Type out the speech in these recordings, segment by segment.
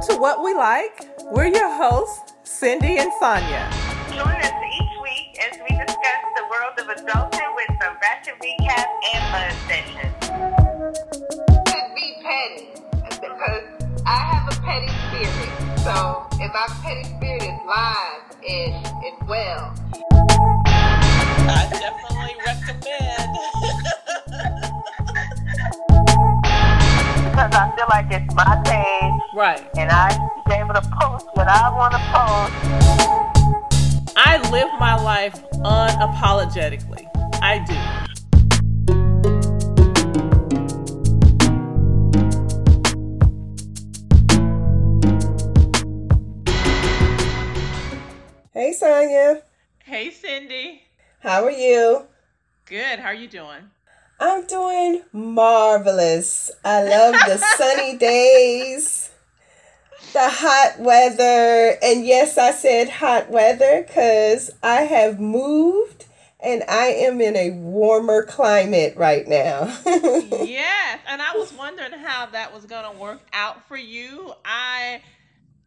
Welcome to What We Like. We're your hosts, Cindy and Sonia. Join us each week as we discuss the world of adulthood with some ratchet recap and fun sessions. Could be petty because I have a petty spirit. So if our petty spirit is live and, and well, I definitely recommend. Because I feel like it's my page Right. and I should be able to post what I want to post. I live my life unapologetically. I do. Hey Sonia, hey, Cindy. how are you? Good. How are you doing? I'm doing marvelous. I love the sunny days, the hot weather, and yes, I said hot weather because I have moved and I am in a warmer climate right now. yes. And I was wondering how that was going to work out for you. I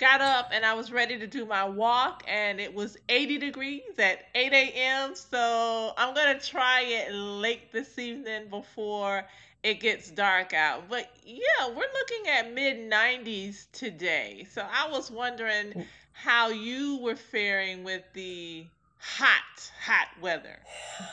got up and I was ready to do my walk, and it was 80 degrees at 8 a.m. So I'm going to try it late this evening before it gets dark out. But yeah, we're looking at mid 90s today. So I was wondering mm. how you were faring with the hot, hot weather.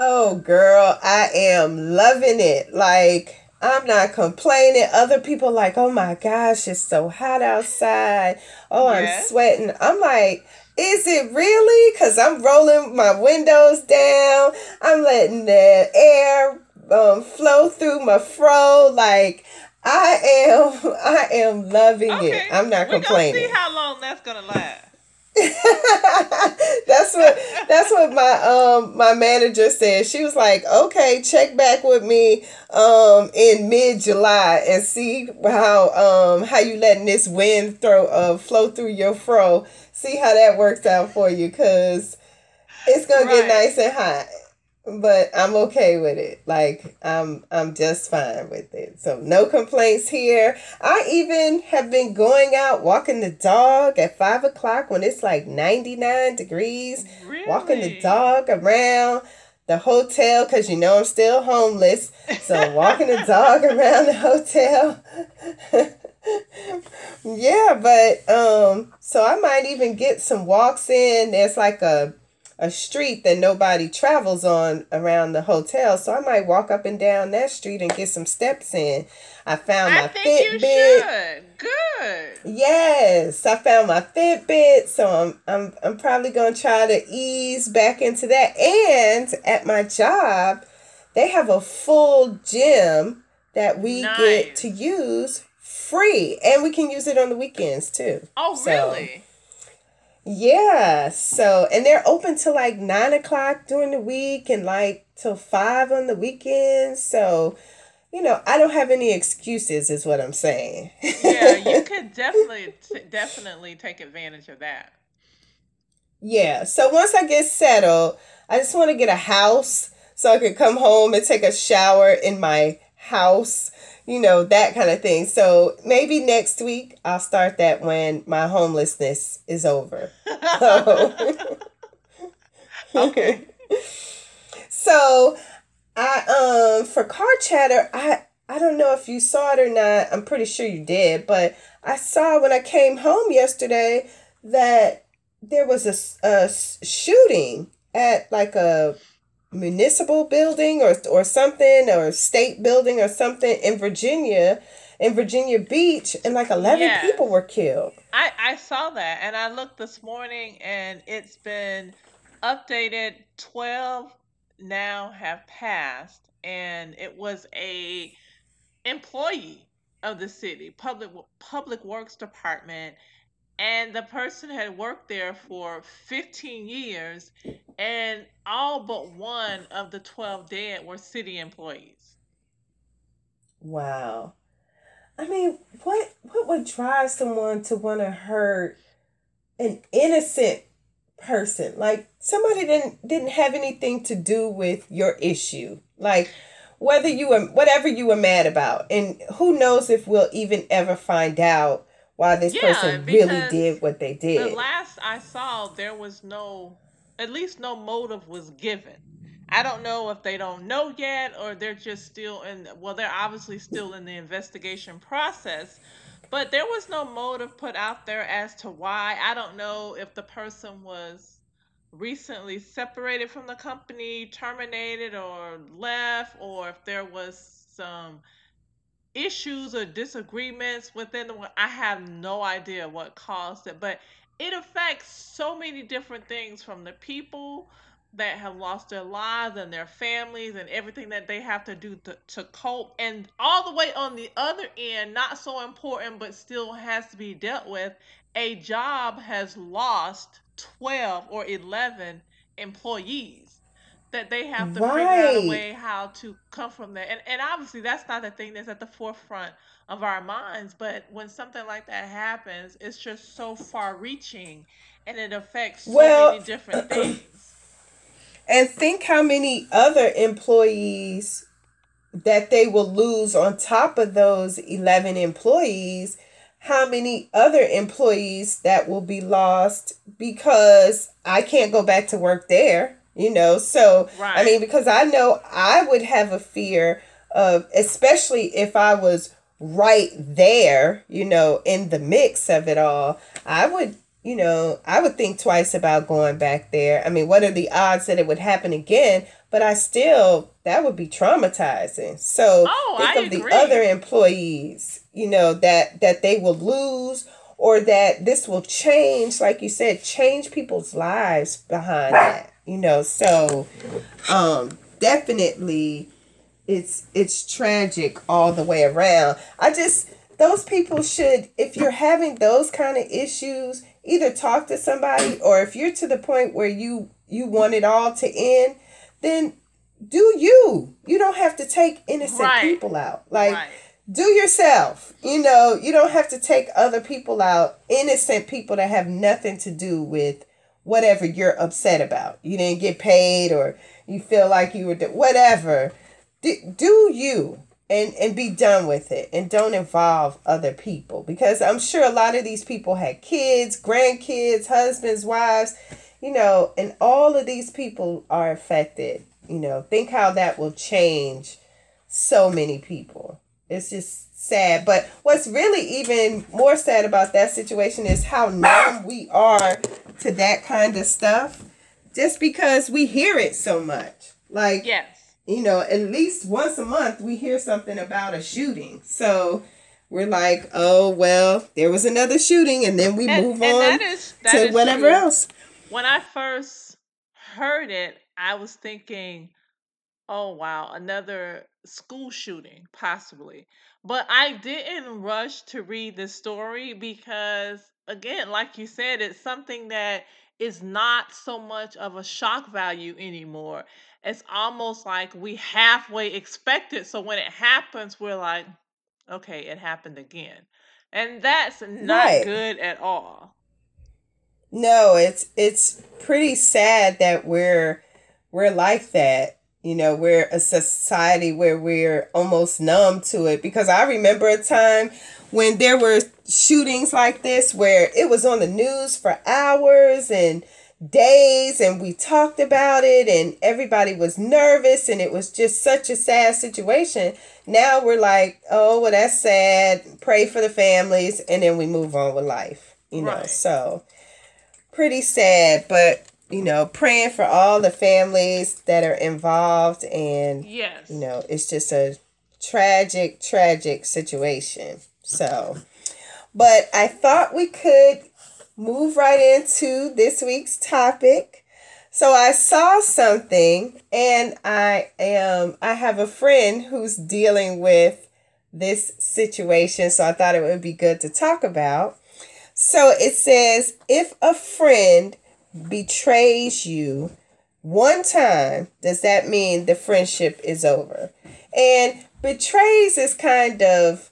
Oh, girl, I am loving it. Like, I'm not complaining. Other people like, oh my gosh, it's so hot outside. Oh, Yes. I'm sweating. I'm like, is it really? Because I'm rolling my windows down. I'm letting the air um, flow through my fro. Like, I am, I am loving it. I'm not we're complaining. Gonna see how long that's gonna last. that's what that's what my um my manager said. She was like, "Okay, check back with me um in mid July and see how um how you letting this wind throw uh flow through your fro. See how that works out for you, cause it's gonna Right. get nice and hot." But I'm okay with it. Like I'm I'm just fine with it. So no complaints here. I even have been going out walking the dog at five o'clock when it's like 99 degrees. Really? Walking the dog around the hotel because you know I'm still homeless. So walking the dog around the hotel. yeah, but um so I might even get some walks in. There's like a a street that nobody travels on around the hotel. So I might walk up and down that street and get some steps in. I found my I think you Fitbit. should. Good. Yes, I found my Fitbit, so I'm I'm I'm probably gonna try to ease back into that. And at my job, they have a full gym that we get to use free, and we can use it on the weekends too. Oh, So, really? Yeah. So and they're open till like nine o'clock during the week and like till five on the weekends. So, you know, I don't have any excuses, is what I'm saying. Yeah, you could definitely, t- definitely take advantage of that. Yeah. So once I get settled, I just want to get a house so I could come home and take a shower in my house, you know, that kind of thing. So maybe next week I'll start that when my homelessness is over. So, Okay. so I um for car chatter, I I don't know if you saw it or not. I'm pretty sure you did, but I saw when I came home yesterday that there was a, a shooting at like a municipal building or or something or state building or something in Virginia in Virginia Beach and like 11 Yes. people were killed. I, I saw that and I looked this morning and it's been updated 12 now have passed and it was a employee of the city public public works department and the person had worked there for 15 years and all but one of the 12 dead were city employees Wow. I mean, what what would drive someone to want to hurt an innocent person? Like somebody didn't didn't have anything to do with your issue. Like whether you were whatever you were mad about, and who knows if we'll even ever find out why this Yeah, person really did what they did. The last I saw, there was no, at least no motive was given. I don't know if they don't know yet or they're just still in, well, they're obviously still in the investigation process, but there was no motive put out there as to why. I don't know if the person was recently separated from the company, terminated, or left, or if there was some issues or disagreements within the I have no idea what caused it, but it affects so many different things from the people that have lost their lives and their families and everything that they have to do to, to cope. And all the way on the other end not so important but still has to be dealt with a job has lost 12 or 11 employees that they have to figure out a way how to come from that. And and obviously that's not the thing that's at the forefront of our minds, but when something like that happens, it's just so far reaching and it affects so Well, many different things. And think how many other employees that they will lose on top of those 11 employees. How many other employees that will be lost because I can't go back to work there, you know? So, I mean, because I know I would have a fear of, especially if I was right there, you know, in the mix of it all, I would, you know, I would think twice about going back there. I mean, what are the odds that it would happen again? But I still, that would be traumatizing. So Oh, think I of the other employees, you know, that that they will lose or that this will change, like you said, change people's lives behind that. You know, so um definitely it's it's tragic all the way around. I just those people should if you're having those kind of issues, either talk to somebody or if you're to the point where you you want it all to end, then do you. You don't have to take innocent Right. people out. Like right. Do yourself. You know, you don't have to take other people out, innocent people that have nothing to do with whatever you're upset about. You didn't get paid or you feel like you were do- whatever. Do, do you and and be done with it and don't involve other people because I'm sure a lot of these people had kids, grandkids, husbands, wives, you know, and all of these people are affected. You know, think how that will change so many people. It's just sad. But what's really even more sad about that situation is how numb we are to that kind of stuff just because we hear it so much. Like, Yes. you know, at least once a month we hear something about a shooting. So we're like, oh, well, there was another shooting, and then we And, move and on that is that to whatever true. else. When I first heard it, I was thinking, oh wow, another school shooting, possibly. But I didn't rush to read the story because, again, like you said, it's something that is not so much of a shock value anymore. It's almost like we halfway expect it. So when it happens, we're like, okay, it happened again. And that's not Right. good at all. No, it's it's pretty sad that we're we're like that. You know, we're a society where we're almost numb to it because I remember a time when there were shootings like this where it was on the news for hours and days and we talked about it and everybody was nervous and it was just such a sad situation. Now we're like, "Oh, well that's sad. Pray for the families and then we move on with life." You know. Right. So, pretty sad, but you know, praying for all the families that are involved and Yes. you know, it's just a tragic, tragic situation. So, but I thought we could move right into this week's topic. So I saw something and I am I have a friend who's dealing with this situation, so I thought it would be good to talk about. So it says if a friend betrays you one time, does that mean the friendship is over? And betrays is kind of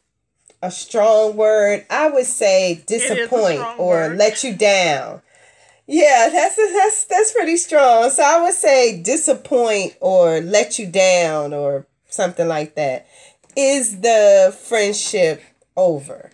a strong word. I would say disappoint or word. let you down. Yeah, that's that's that's pretty strong. So I would say disappoint or let you down or something like that. Is the friendship over?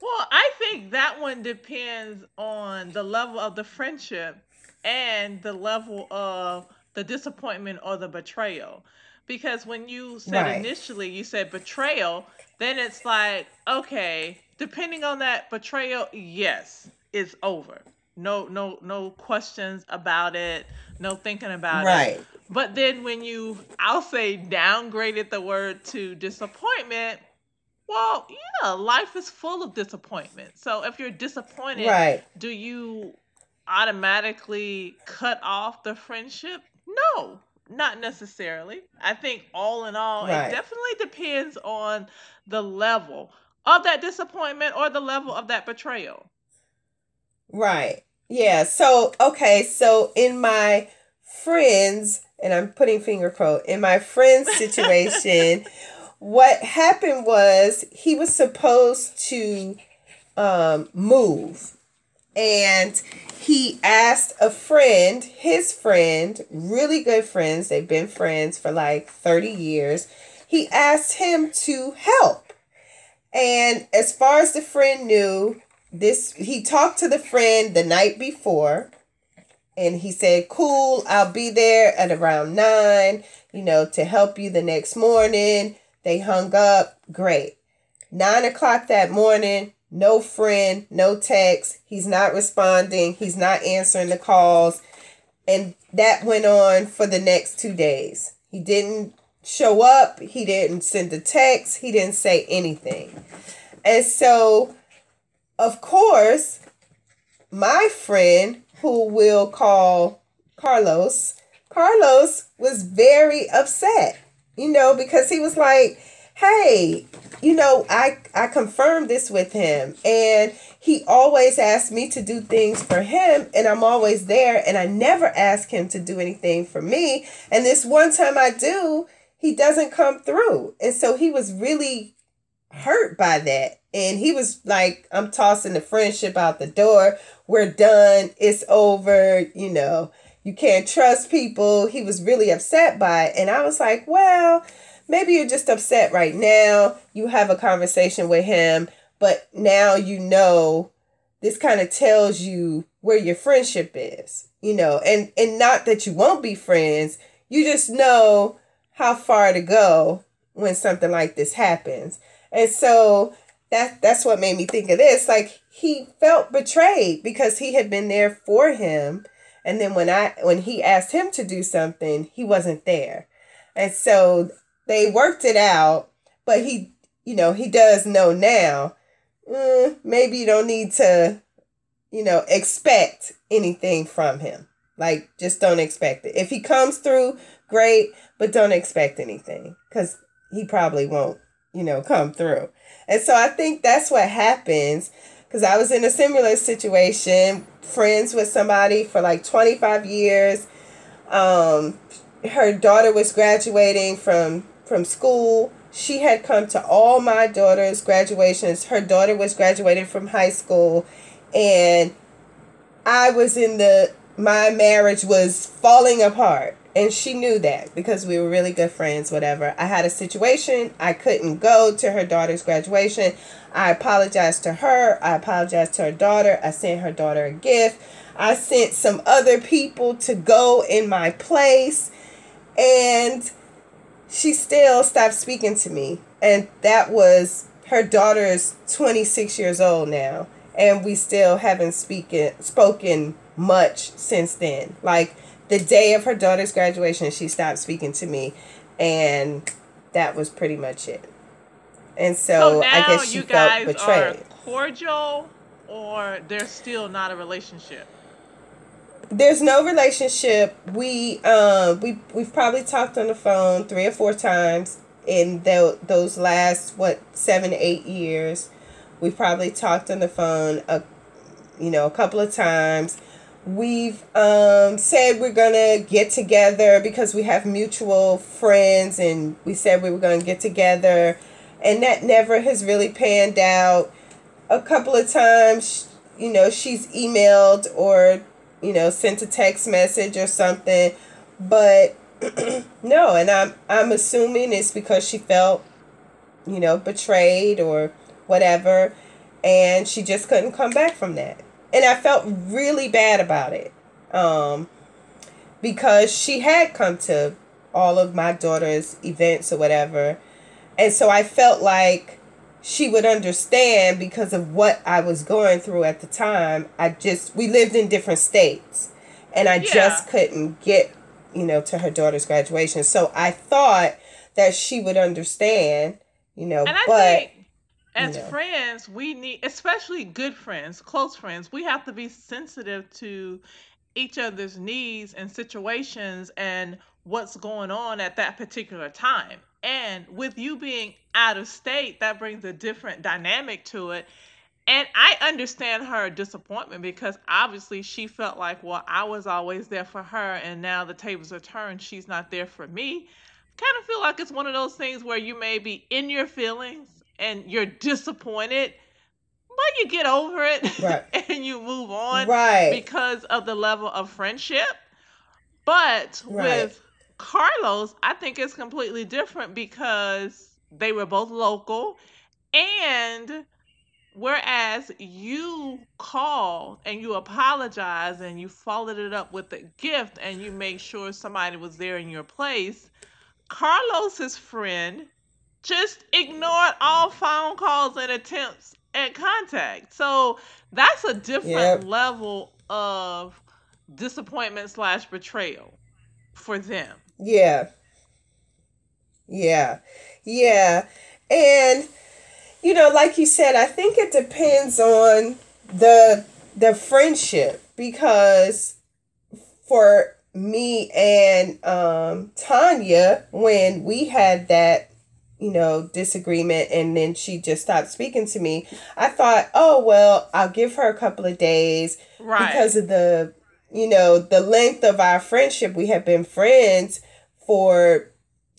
Well, I think that one depends on the level of the friendship and the level of the disappointment or the betrayal. Because when you said Right. initially, you said betrayal, then it's like, okay, depending on that betrayal, yes, it's over. No, no, no questions about it. No thinking about it. Right. But then when you, I'll say, downgraded the word to disappointment, well, yeah, life is full of disappointment. So if you're disappointed, Right. do you automatically cut off the friendship? No, not necessarily. I think all in all, Right. it definitely depends on the level of that disappointment or the level of that betrayal. Right. Yeah. So, okay. So, in my friends, and I'm putting finger quote, in my friend's situation, what happened was he was supposed to um, move. And he asked a friend, his friend, really good friends, they've been friends for like 30 years. He asked him to help. And as far as the friend knew, this he talked to the friend the night before and he said, Cool, I'll be there at around nine, you know, to help you the next morning. They hung up. Great. Nine o'clock that morning, no friend, no text. He's not responding. He's not answering the calls. And that went on for the next two days. He didn't show up. He didn't send a text. He didn't say anything. And so, of course, my friend, who we'll call Carlos, Carlos was very upset, you know, because he was like, hey, you know, I, I confirmed this with him and he always asked me to do things for him and I'm always there and I never ask him to do anything for me. And this one time I do, he doesn't come through. And so he was really hurt by that. And he was like, I'm tossing the friendship out the door. We're done. It's over. You know, you can't trust people. He was really upset by it. And I was like, well, maybe you're just upset right now. You have a conversation with him, but now you know this kind of tells you where your friendship is, you know, and and not that you won't be friends. You just know how far to go when something like this happens. And so that that's what made me think of this. Like he felt betrayed because he had been there for him. And then when I when he asked him to do something, he wasn't there. And so they worked it out, but he you know, he does know now. mm, maybe you don't need to, you know, expect anything from him. Like just don't expect it. If he comes through, great, but don't expect anything cuz he probably won't, you know, come through. And so I think that's what happens because I was in a similar situation, friends with somebody for like 25 years. Um, her daughter was graduating from from school. She had come to all my daughter's graduations. Her daughter was graduating from high school, and I was in the my marriage was falling apart. And she knew that because we were really good friends, whatever. I had a situation. I couldn't go to her daughter's graduation. I apologized to her. I apologized to her daughter. I sent her daughter a gift. I sent some other people to go in my place. And she still stopped speaking to me. And that was her daughter is 26 years old now. And we still haven't speaking, spoken much since then. Like the day of her daughter's graduation, she stopped speaking to me. And that was pretty much it. And so, So I guess she you felt guys betrayed. are cordial, or there's still not a relationship. there's no relationship. We um we we've probably talked on the phone three or four times in tho- those last what seven eight years. We've probably talked on the phone a you know a couple of times. We've um said we're gonna get together because we have mutual friends, and we said we were gonna get together, and that never has really panned out. A couple of times, you know, she's emailed or you know, sent a text message or something. But no, and I'm I'm assuming it's because she felt, you know, betrayed or whatever. and she just couldn't come back from that. And I felt really bad about it. Um, because she had come to all of my daughter's events or whatever. And so I felt like she would understand because of what I was going through at the time. I just, we lived in different states and I Yeah. just couldn't get, you know, to her daughter's graduation. So I thought that she would understand, you know, but think as know. friends, we need, especially good friends, close friends, we have to be sensitive to each other's needs and situations and what's going on at that particular time. And with you being out of state, that brings a different dynamic to it. And I understand her disappointment because obviously she felt like, well, I was always there for her, and now the tables are turned. She's not there for me. Kind of feel like it's one of those things where you may be in your feelings and you're disappointed, but you get over it Right. and you move on right. because of the level of friendship. But Right. with Carlos, I think it's completely different because they were both local and whereas you called and you apologized and you followed it up with a gift and you made sure somebody was there in your place, Carlos's friend just ignored all phone calls and attempts at contact. So that's a different Yep. level of disappointment slash betrayal for them. Yeah. Yeah. Yeah. And you know, like you said, I think it depends on the the friendship because for me and um Tanya when we had that you know disagreement and then she just stopped speaking to me I thought oh well I'll give her a couple of days Right. because of the you know the length of our friendship. We had been friends for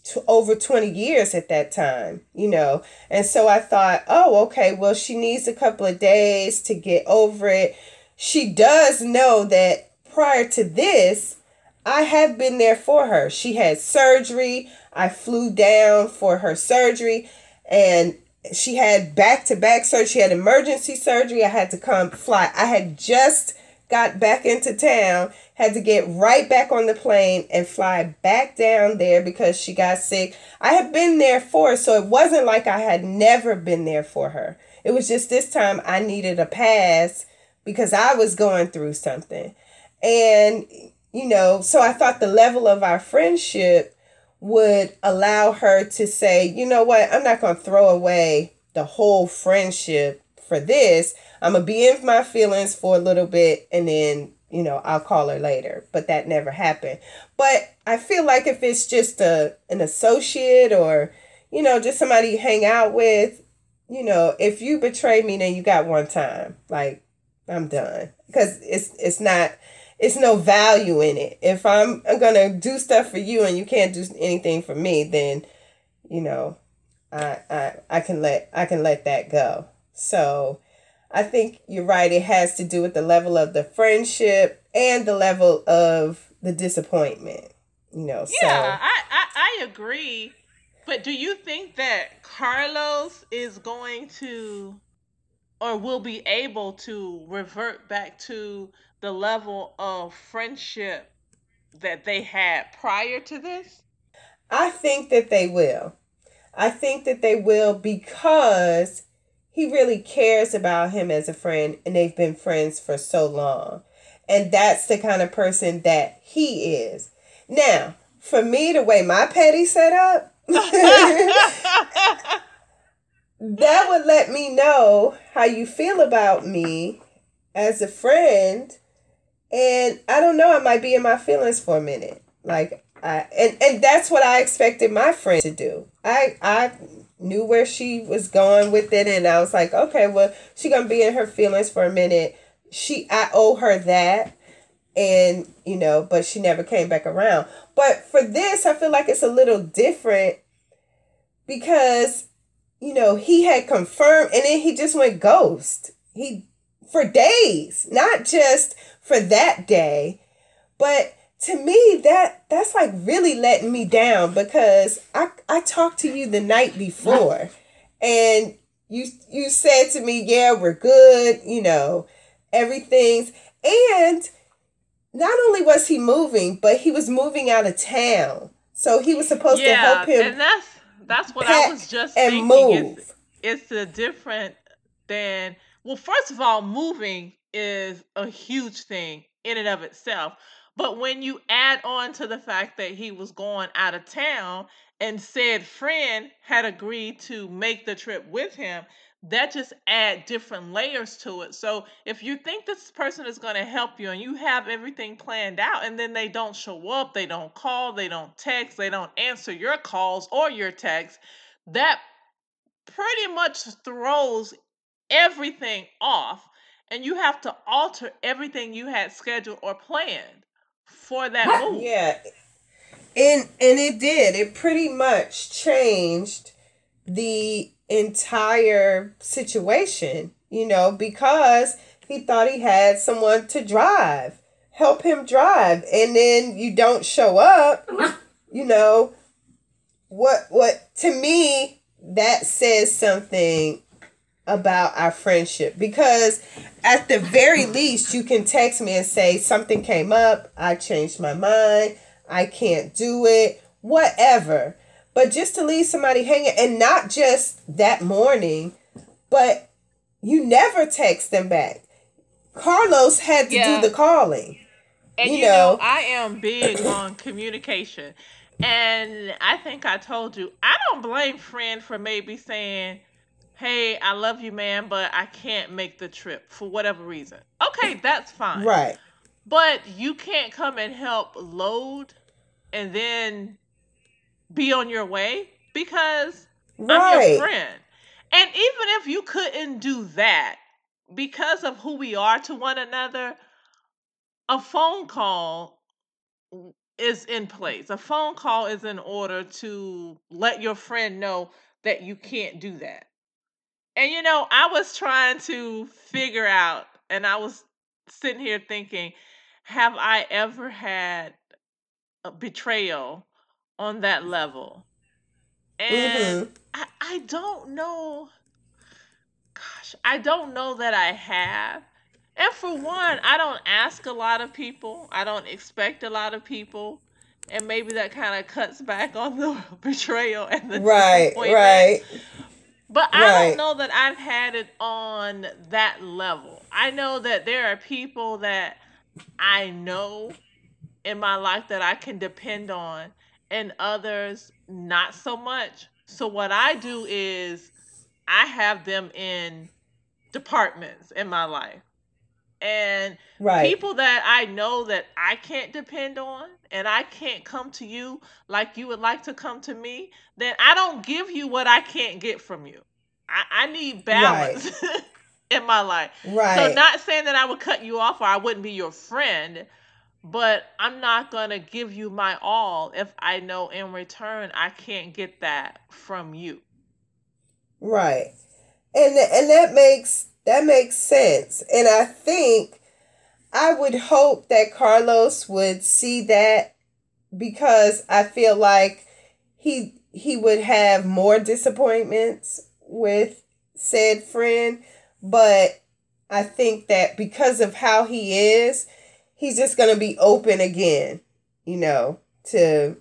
t- over 20 years at that time you know? And so i thought oh okay well she needs a couple of days to get over it. She does know that prior to this i have been there for her she had surgery i flew down for her surgery and she had back to back surgery. She had emergency surgery. I had to come fly. I had just got back into town, had to get right back on the plane and fly back down there because she got sick. I had been there for her, so it wasn't like I had never been there for her. It was just this time I needed a pass because I was going through something. And, you know, so I thought the level of our friendship would allow her to say, you know what, I'm not going to throw away the whole friendship for this. I'm going to be in my feelings for a little bit and then, you know, I'll call her later. But that never happened. But I feel like if it's just a an associate or, you know, just somebody you hang out with, you know, if you betray me, then you got one time. Like, I'm done. Because it's it's not it's no value in it. If I'm, I'm gonna do stuff for you and you can't do anything for me, then you know, I I I can let I can let that go. So I think you're right. It has to do with the level of the friendship and the level of the disappointment. You know, Yeah, so I, I I agree. But do you think that Carlos is going to or will be able to revert back to the level of friendship that they had prior to this? I think that they will. I think that they will because he really cares about him as a friend and they've been friends for so long. And that's the kind of person that he is. Now, for me, the way my petty set up, that would let me know how you feel about me as a friend. And I don't know, I might be in my feelings for a minute. Like I and, and that's what I expected my friend to do. I I knew where she was going with it and I was like, okay, well, she gonna be in her feelings for a minute. She I owe her that and you know, but she never came back around. But for this, I feel like it's a little different because you know, he had confirmed and then he just went ghost. He for days, not just for that day, but to me that that's like really letting me down because I I talked to you the night before and you you said to me, "Yeah, we're good." You know, everything's and not only was he moving, but he was moving out of town. So he was supposed to help him and that's that's what I was just and thinking. move. It's, it's a different than well. First of all, moving is a huge thing in and of itself. But when you add on to the fact that he was going out of town and said friend had agreed to make the trip with him, that just add different layers to it. So if you think this person is going to help you and you have everything planned out and then they don't show up, they don't call, they don't text, they don't answer your calls or your texts, that pretty much throws everything off and you have to alter everything you had scheduled or planned for that move. Yeah. And and it did. It pretty much changed the entire situation, you know, because he thought he had someone to drive, help him drive, and then you don't show up, you know, what what to me that says something about our friendship because at the very least you can text me and say something came up i changed my mind i can't do it whatever but just to leave somebody hanging and not just that morning but you never text them back carlos had to Yeah. do the calling And you you, know, know. I am big on communication. And I think I told you, I don't blame friend for maybe saying, Hey, I love you, man, but I can't make the trip for whatever reason. Okay, that's fine. right But you can't come and help load and then be on your way because I'm your friend. And even if you couldn't do that because of who we are to one another, a phone call is in place. A phone call is in order to let your friend know that you can't do that. And you know, I was trying to figure out, and I was sitting here thinking, have I ever had a betrayal on that level? And Mhm. I, I don't know. Gosh, I don't know that I have. And for one, I don't ask a lot of people. I don't expect a lot of people. And maybe that kind of cuts back on the betrayal and the right right But I don't know that I've had it on that level. I know that there are people that I know in my life that I can depend on, and others not so much. So, what I do is I have them in departments in my life. And right people that I know that I can't depend on and I can't come to you like you would like to come to me, then I don't give you what I can't get from you. I, I need balance in my life. right So not saying that I would cut you off or I wouldn't be your friend, but I'm not gonna give you my all if I know in return I can't get that from you. Right. And and that makes that makes sense. And I think I would hope that Carlos would see that because I feel like he he would have more disappointments with said friend, but I think that because of how he is, he's just going to be open again, you know, to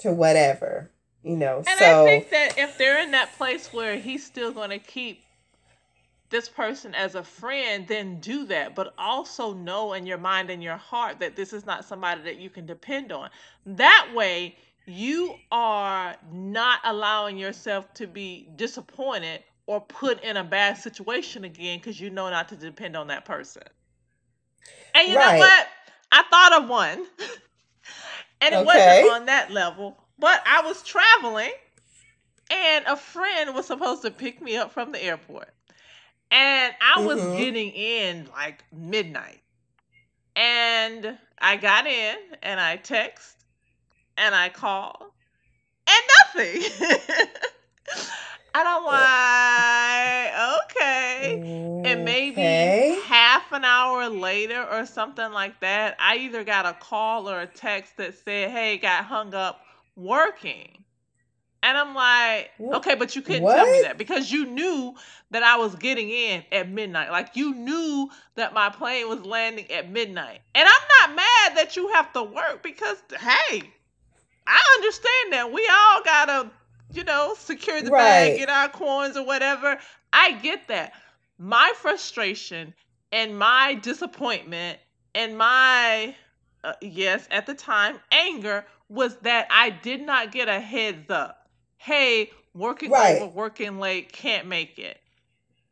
to whatever, you know. And so I think that if they're in that place where he's still going to keep this person as a friend, then do that. But also know in your mind and your heart that this is not somebody that you can depend on. That way, you are not allowing yourself to be disappointed or put in a bad situation again because you know not to depend on that person. And you Right. know what? I thought of one. and it Okay. wasn't on that level, but I was traveling and a friend was supposed to pick me up from the airport. And I was Mhm. getting in like midnight. And I got in and I text and I called and nothing. and I'm like, okay. And maybe half an hour later or something like that, I either got a call or a text that said, hey, got hung up working. And I'm like, okay, but you couldn't tell me that because you knew that I was getting in at midnight. Like you knew that my plane was landing at midnight. And I'm not mad that you have to work because hey, I understand that. We all gotta, you know, secure the bag, get our coins or whatever. I get that. My frustration and my disappointment and my uh, yes, at the time, anger was that I did not get a heads up. Hey, working Right. over, working late, can't make it.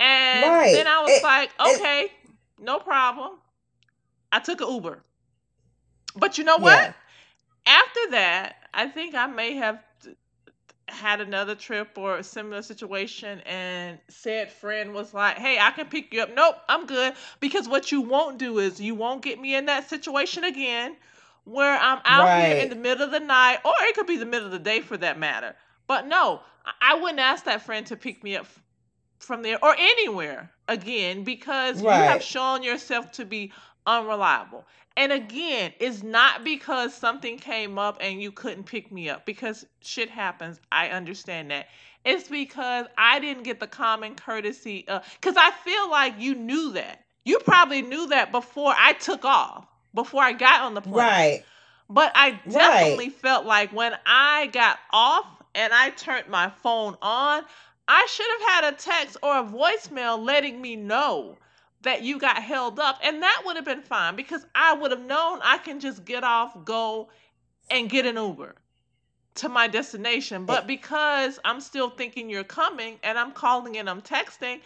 And Right. then I was And- like, okay, no problem. I took an Uber. But you know what? Yeah. After that, I think I may have had another trip or a similar situation and said friend was like, "Hey, I can pick you up." Nope, I'm good because what you won't do is you won't get me in that situation again where I'm out here in the middle of the night or it could be the middle of the day for that matter. But no, I- wouldn't ask that friend to pick me up from there or anywhere again because you have shown yourself to be unreliable. And again, it's not because something came up and you couldn't pick me up because shit happens. I understand that. It's because I didn't get the common courtesy because I feel like you knew that. You probably knew that before I took off, before I got on the plane. Right. But I Right. definitely felt like when I got off and I turned my phone on, I should have had a text or a voicemail letting me know that you got held up. And that would have been fine because I would have known I can just get off, go, and get an Uber to my destination. But because I'm still thinking you're coming and I'm calling and I'm texting,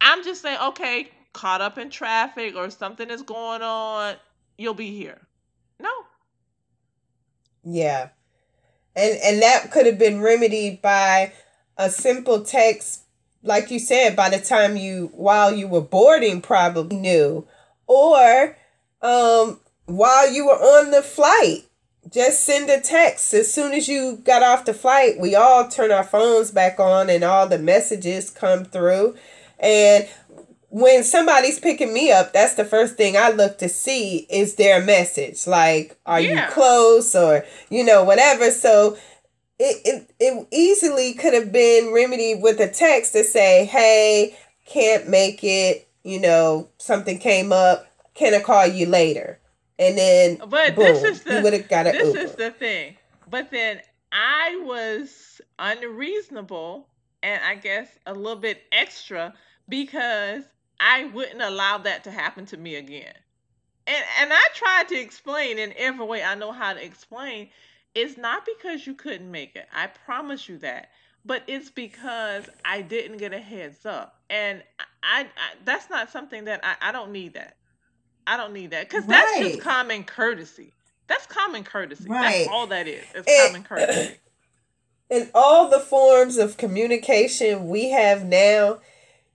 I'm just saying, okay, caught up in traffic or something is going on, you'll be here. No. Yeah. And and that could have been remedied by a simple text like you said by the time you while you were boarding probably knew. Or um while you were on the flight just send a text. As soon as you got off the flight we all turn our phones back on and all the messages come through. And when somebody's picking me up, that's the first thing I look to see is their message. Like, are Yeah. you close or, you know, whatever. So it, it, it easily could have been remedied with a text to say, hey, can't make it, you know, something came up. Can I call you later? And then, But boom, this is the you would have got an this Uber. is the thing. But then I was unreasonable and I guess a little bit extra because I wouldn't allow that to happen to me again. And and I tried to explain in every way I know how to explain. It's not because you couldn't make it. I promise you that. But it's because I didn't get a heads up. And I, I that's not something that I, I don't need that. I don't need that. Because that's just common courtesy. That's common courtesy. Right. That's all that is. It's And- common courtesy. in all the forms of communication we have now,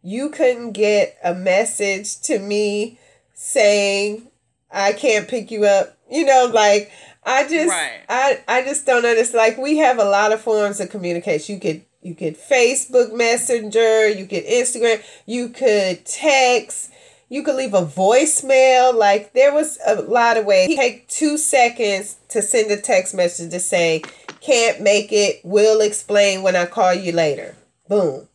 you couldn't get a message to me saying I can't pick you up. You know, like I just Right. I I just don't understand. Like we have a lot of forms of communication. You could you could Facebook Messenger, you could Instagram, you could text, you could leave a voicemail. Like there was a lot of ways. Take two seconds to send a text message to say, can't make it, will explain when I call you later. Boom.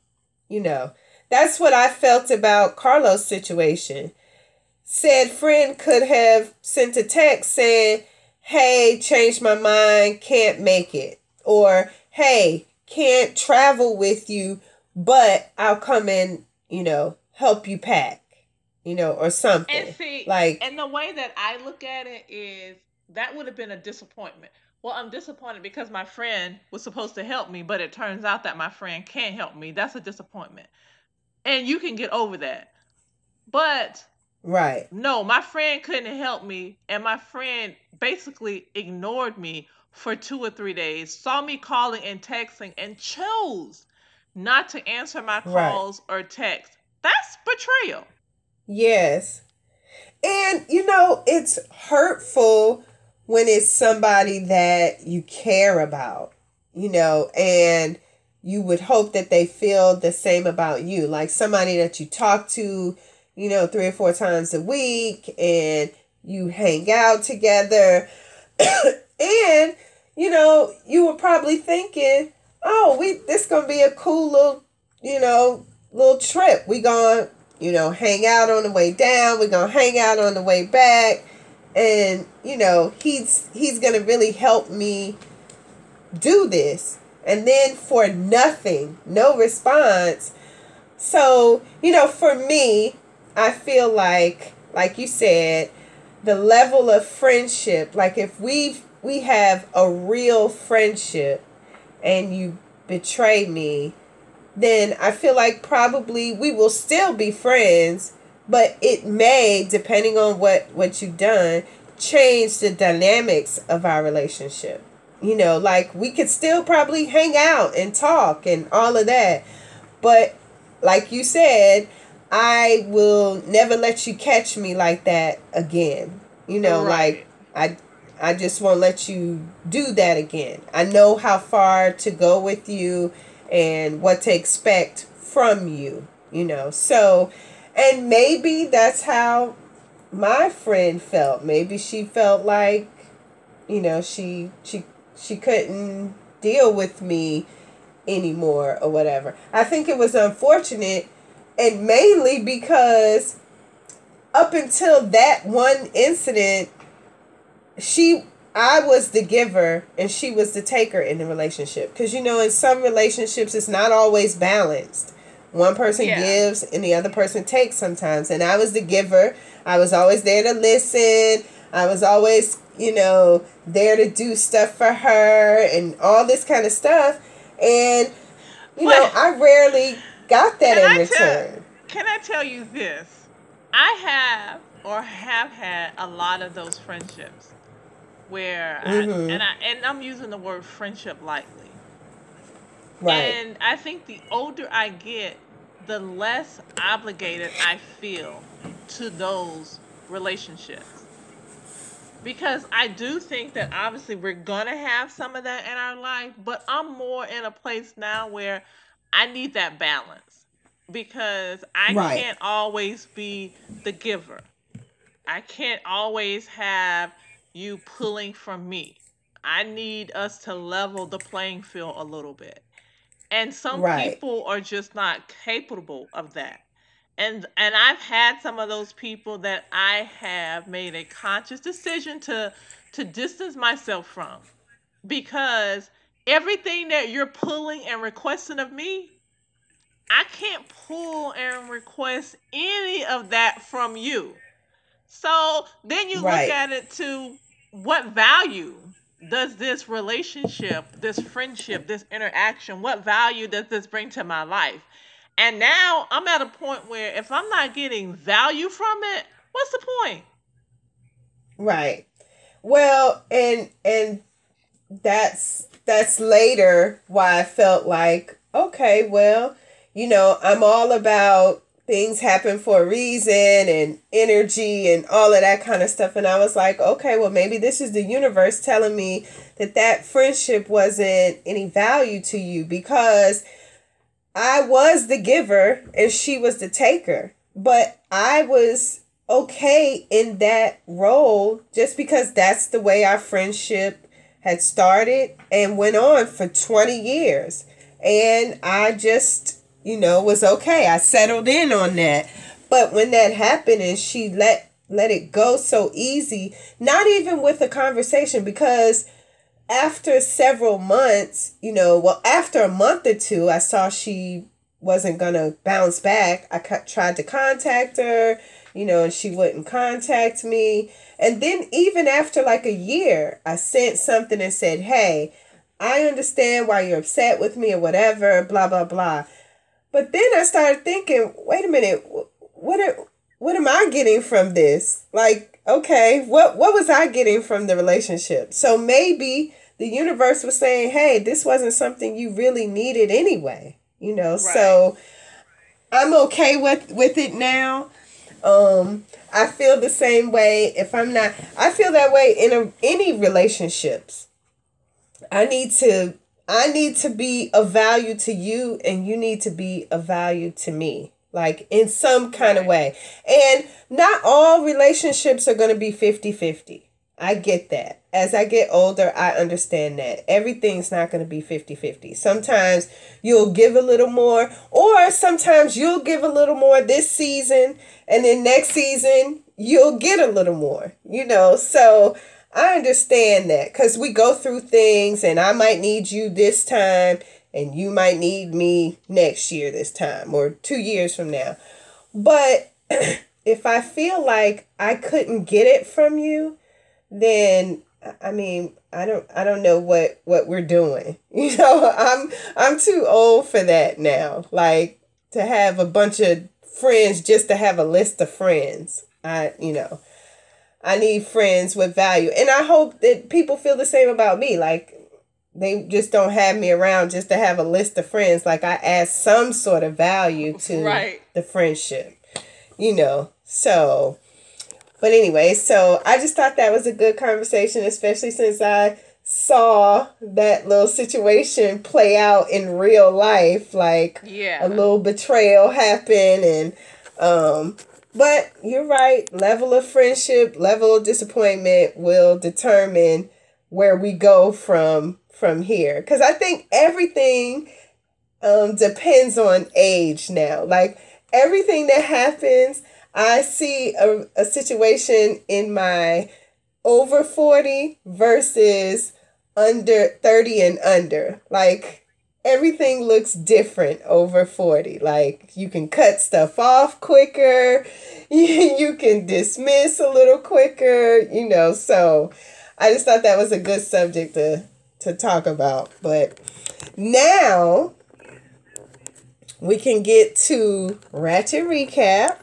You know. That's what I felt about Carlos' situation. Said friend could have sent a text saying, Hey, changed my mind, can't make it. Or, Hey, can't travel with you, but I'll come and, you know, help you pack, you know, or something. And see, like, and the way that I look at it is that would have been a disappointment. Well, I'm disappointed because my friend was supposed to help me, but it turns out that my friend can't help me. That's a disappointment. And you can get over that. But right. no, my friend couldn't help me, and my friend basically ignored me for two or three days, saw me calling and texting, and chose not to answer my Right. calls or texts. That's betrayal. Yes. And you know, it's hurtful when it's somebody that you care about, you know, and you would hope that they feel the same about you. Like somebody that you talk to, you know, three or four times a week and you hang out together. and, you know, you were probably thinking, oh, we this gonna be a cool little, you know, little trip. We gonna, you know, hang out on the way down. We gonna hang out on the way back, and you know, he's he's gonna really help me do this. And then for nothing, no response. So, you know, for me, I feel like, like you said, the level of friendship, like if we we have a real friendship and you betray me, then I feel like probably we will still be friends, but it may, depending on what what you've done, change the dynamics of our relationship. You know, like we could still probably hang out and talk and all of that, but like you said, I will never let you catch me like that again. You know, Right. like I I just won't let you do that again. I know how far to go with you and what to expect from you, you know. So, and maybe that's how my friend felt. Maybe she felt like you know, she she she couldn't deal with me anymore or whatever. I think it was unfortunate and mainly because up until that one incident she I was the giver and she was the taker in the relationship cuz you know in some relationships it's not always balanced. One person Yeah. gives and the other person takes sometimes and I was the giver. I was always there to listen. I was always, you know, there to do stuff for her and all this kind of stuff and you know, I rarely got that Can in I tell- return. Can I tell you this? I have or have had a lot of those friendships where Mhm. I, and I and I'm using the word friendship lightly. Right. And I think the older I get, the less obligated I feel to those relationships. Because I do think that obviously we're going to have some of that in our life, but I'm more in a place now where I need that balance. Because I Right. can't always be the giver. I can't always have you pulling from me. I need us to level the playing field a little bit. And some Right. people are just not capable of that. And and I've had some of those people that I have made a conscious decision to to distance myself from because everything that you're pulling and requesting of me, I can't pull and request any of that from you. So then you Right. look at it to what value does this relationship, this friendship, this interaction, what value does this bring to my life? And now I'm at a point where if I'm not getting value from it, what's the point? Right. Well, and and that's that's later why I felt like, okay, well, you know, I'm all about things happen for a reason and energy and all of that kind of stuff and I was like, okay, well maybe this is the universe telling me that that friendship wasn't any value to you because I was the giver and she was the taker. But I was okay in that role just because that's the way our friendship had started and went on for 20 years. And I just, you know, was okay. I settled in on that. But when that happened and she let let it go so easy, not even with a conversation because after several months, you know, well, after a month or two, I saw she wasn't gonna bounce back. I tried to contact her, you know, and she wouldn't contact me. And then even after like a year, I sent something and said, "Hey, I understand why you're upset with me or whatever, blah blah blah." But then I started thinking, "Wait a minute, wh- what are, what am I getting from this? Like, okay, what what was I getting from the relationship? So maybe the universe was saying, "Hey, this wasn't something you really needed anyway." You know, so I'm okay with with it now. Um, I feel the same way if I'm not. I feel that way in a, any relationships. I need to. I need to be of value to you, and you need to be of value to me, like in some kind of way. And not all relationships are going to be 50 50. I get that. as I get older, I understand that everything's not going to be 50 50. Sometimes you'll give a little more, or sometimes you'll give a little more this season, and then next season you'll get a little more, you know. So I understand that because we go through things, and I might need you this time, and you might need me next year this time, or two years from now. But if I feel like I couldn't get it from you, then I mean, I don't I don't know what what we're doing. You know, I'm I'm too old for that now. Like to have a bunch of friends just to have a list of friends. I, you know, I need friends with value. And I hope that people feel the same about me. Like they just don't have me around just to have a list of friends. Like I add some sort of value to Right. the friendship. You know. So but anyway, so I just thought that was a good conversation, especially since I saw that little situation play out in real life, like Yeah. a little betrayal happen and um but you're right, level of friendship, level of disappointment will determine where we go from from here cuz I think everything um depends on age now. Like everything that happens I see a, a situation in my over 40 versus under 30 and under. Like everything looks different over 40. Like you can cut stuff off quicker, you can dismiss a little quicker, you know. So I just thought that was a good subject to, to talk about. But now we can get to Ratchet Recap.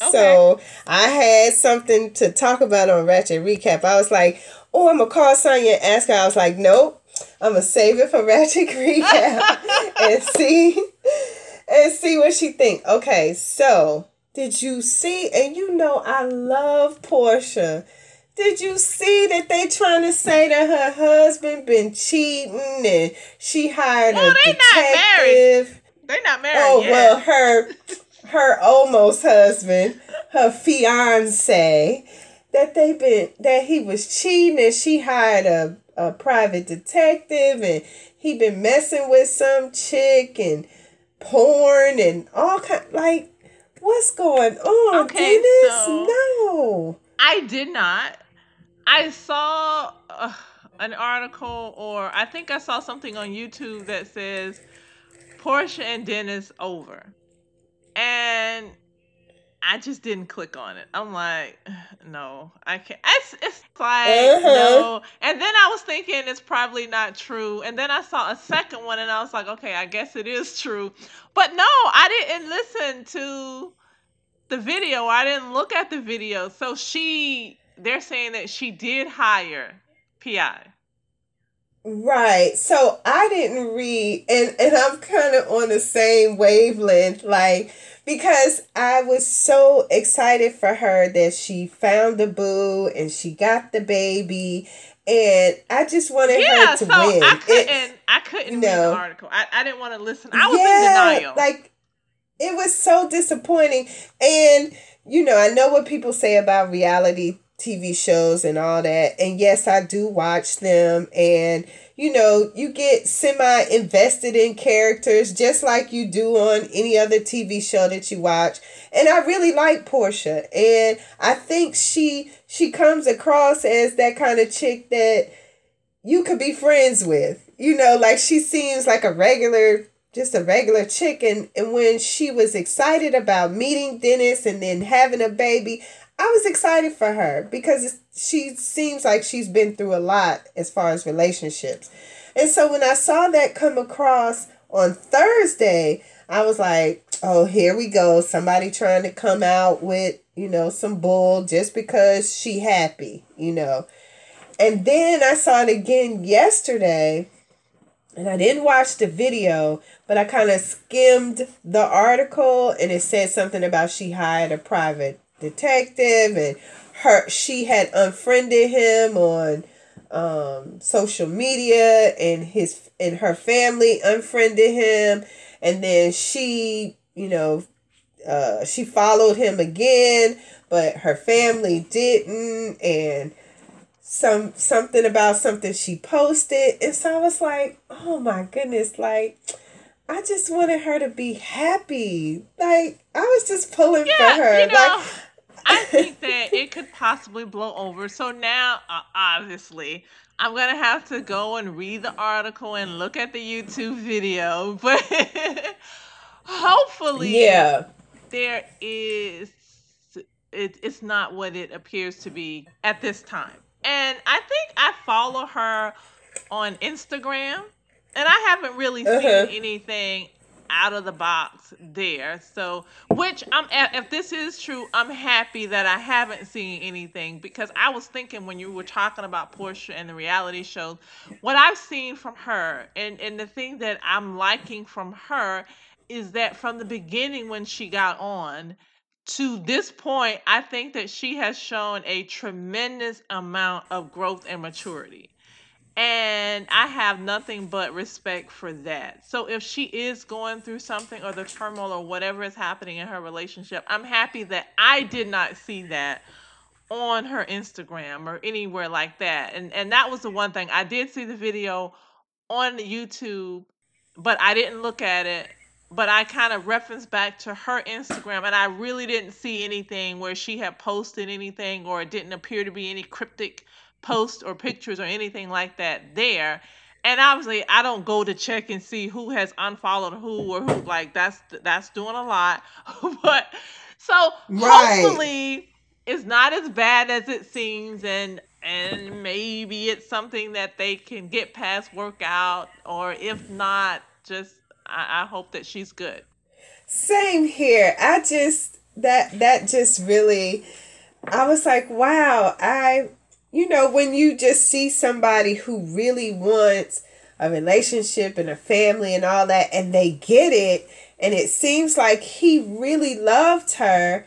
Okay. So I had something to talk about on Ratchet Recap. I was like, oh, I'm going to call Sonya and ask her. I was like, nope, I'm going to save it for Ratchet Recap and see and see what she think. Okay, so did you see, and you know I love Porsha. Did you see that they trying to say that her husband been cheating and she hired Well, a they not married. detective? They're not married Oh yet. well, her her almost husband, her fiance, that they been that he was cheating and she hired a a private detective and he been messing with some chick and porn and all kind like what's going on, Okay, Dennis? so- No. I did not. I saw uh, an article, or I think I saw something on YouTube that says Porsha and Dennis over, and I just didn't click on it. I'm like, no, I can't. It's, it's like Uh-huh. no. And then I was thinking it's probably not true, and then I saw a second one, and I was like, okay, I guess it is true. But no, I didn't listen to the video. I didn't look at the video. So she, they're saying that she did hire PI. Right. So I didn't read and and I'm kind of on the same wavelength like because I was so excited for her that she found the boo and she got the baby and I just wanted Yeah, her to so win. I couldn't, I couldn't read no. the article. I, I didn't want to listen. I was in denial. Like it was so disappointing. And you know, I know what people say about reality TV shows and all that. And yes, I do watch them and you know, you get semi invested in characters just like you do on any other TV show that you watch. And I really like Porsha and I think she she comes across as that kind of chick that you could be friends with. You know, like she seems like a regular, just a regular chick. And, and when she was excited about meeting Dennis and then having a baby, I was excited for her because she seems like she's been through a lot as far as relationships. And so when I saw that come across on Thursday, I was like, oh, here we go. Somebody trying to come out with, you know, some bull just because she happy, you know. And then I saw it again yesterday, and I didn't watch the video, but I kind of skimmed the article, and it said something about she hired a private detective, and her she had unfriended him on um, social media, and his and her family unfriended him, and then she, you know, uh, she followed him again, but her family didn't, and some something about something she posted and so I was like, "Oh my goodness, like I just wanted her to be happy. Like I was just pulling Yeah, for her. you know, like I think that it could possibly blow over. So now, uh, obviously, I'm gonna have to go and read the article and look at the YouTube video, but hopefully, yeah. there is it, it's not what it appears to be at this time. And I think I follow her on Instagram, and I haven't really Uh-huh. seen anything out of the box there. So, which I'm if this is true, I'm happy that I haven't seen anything because I was thinking when you were talking about Porsha and the reality shows, what I've seen from her and and the thing that I'm liking from her is that from the beginning when she got on to this point, I think that she has shown a tremendous amount of growth and maturity. And I have nothing but respect for that. So if she is going through something or the turmoil or whatever is happening in her relationship, I'm happy that I did not see that on her Instagram or anywhere like that. And and that was the one thing. I did see the video on YouTube, but I didn't look at it. But I kind of referenced back to her Instagram, and I really didn't see anything where she had posted anything, or it didn't appear to be any cryptic posts or pictures or anything like that there. And obviously, I don't go to check and see who has unfollowed who or who. Like that's that's doing a lot. but so Right. hopefully, it's not as bad as it seems, and and maybe it's something that they can get past, work out, or if not, just I, I hope that she's good. Same here. I just that that just really I was like, wow, I you know, when you just see somebody who really wants a relationship and a family and all that and they get it and it seems like he really loved her.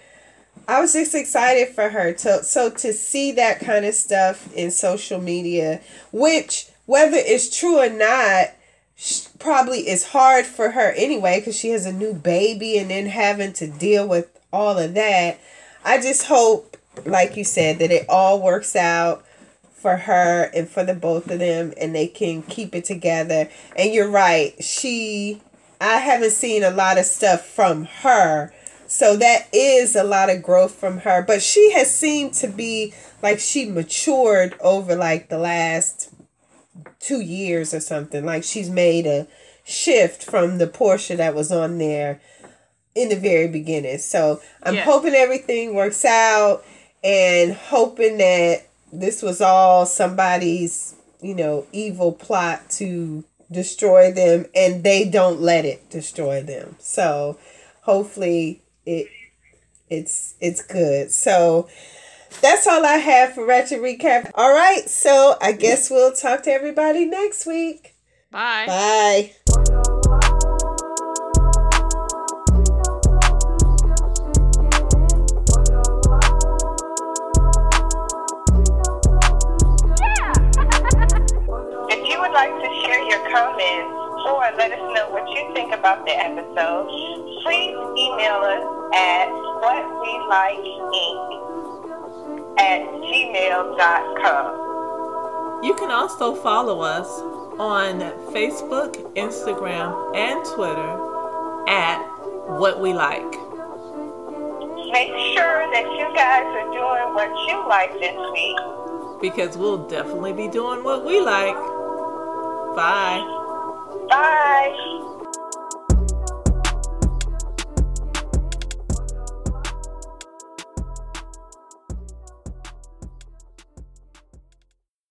I was just excited for her to so to see that kind of stuff in social media, which whether it's true or not, probably is hard for her anyway because she has a new baby and then having to deal with all of that. I just hope, like you said, that it all works out for her and for the both of them and they can keep it together. And you're right, she, I haven't seen a lot of stuff from her. So that is a lot of growth from her. But she has seemed to be like she matured over like the last two years or something. Like she's made a shift from the Porsha that was on there in the very beginning. So I'm Yes. hoping everything works out and hoping that this was all somebody's, you know, evil plot to destroy them and they don't let it destroy them. So hopefully it it's it's good. So that's all I have for Ratchet Recap. All right, so I guess we'll talk to everybody next week. Bye. Bye. If you would like to share your comments or let us know what you think about the episode, please email us at whatwelikeink at gmail.com. You can also follow us on Facebook, Instagram, and Twitter at What We Like. Make sure that you guys are doing what you like this week. Because we'll definitely be doing what we like. Bye. Bye.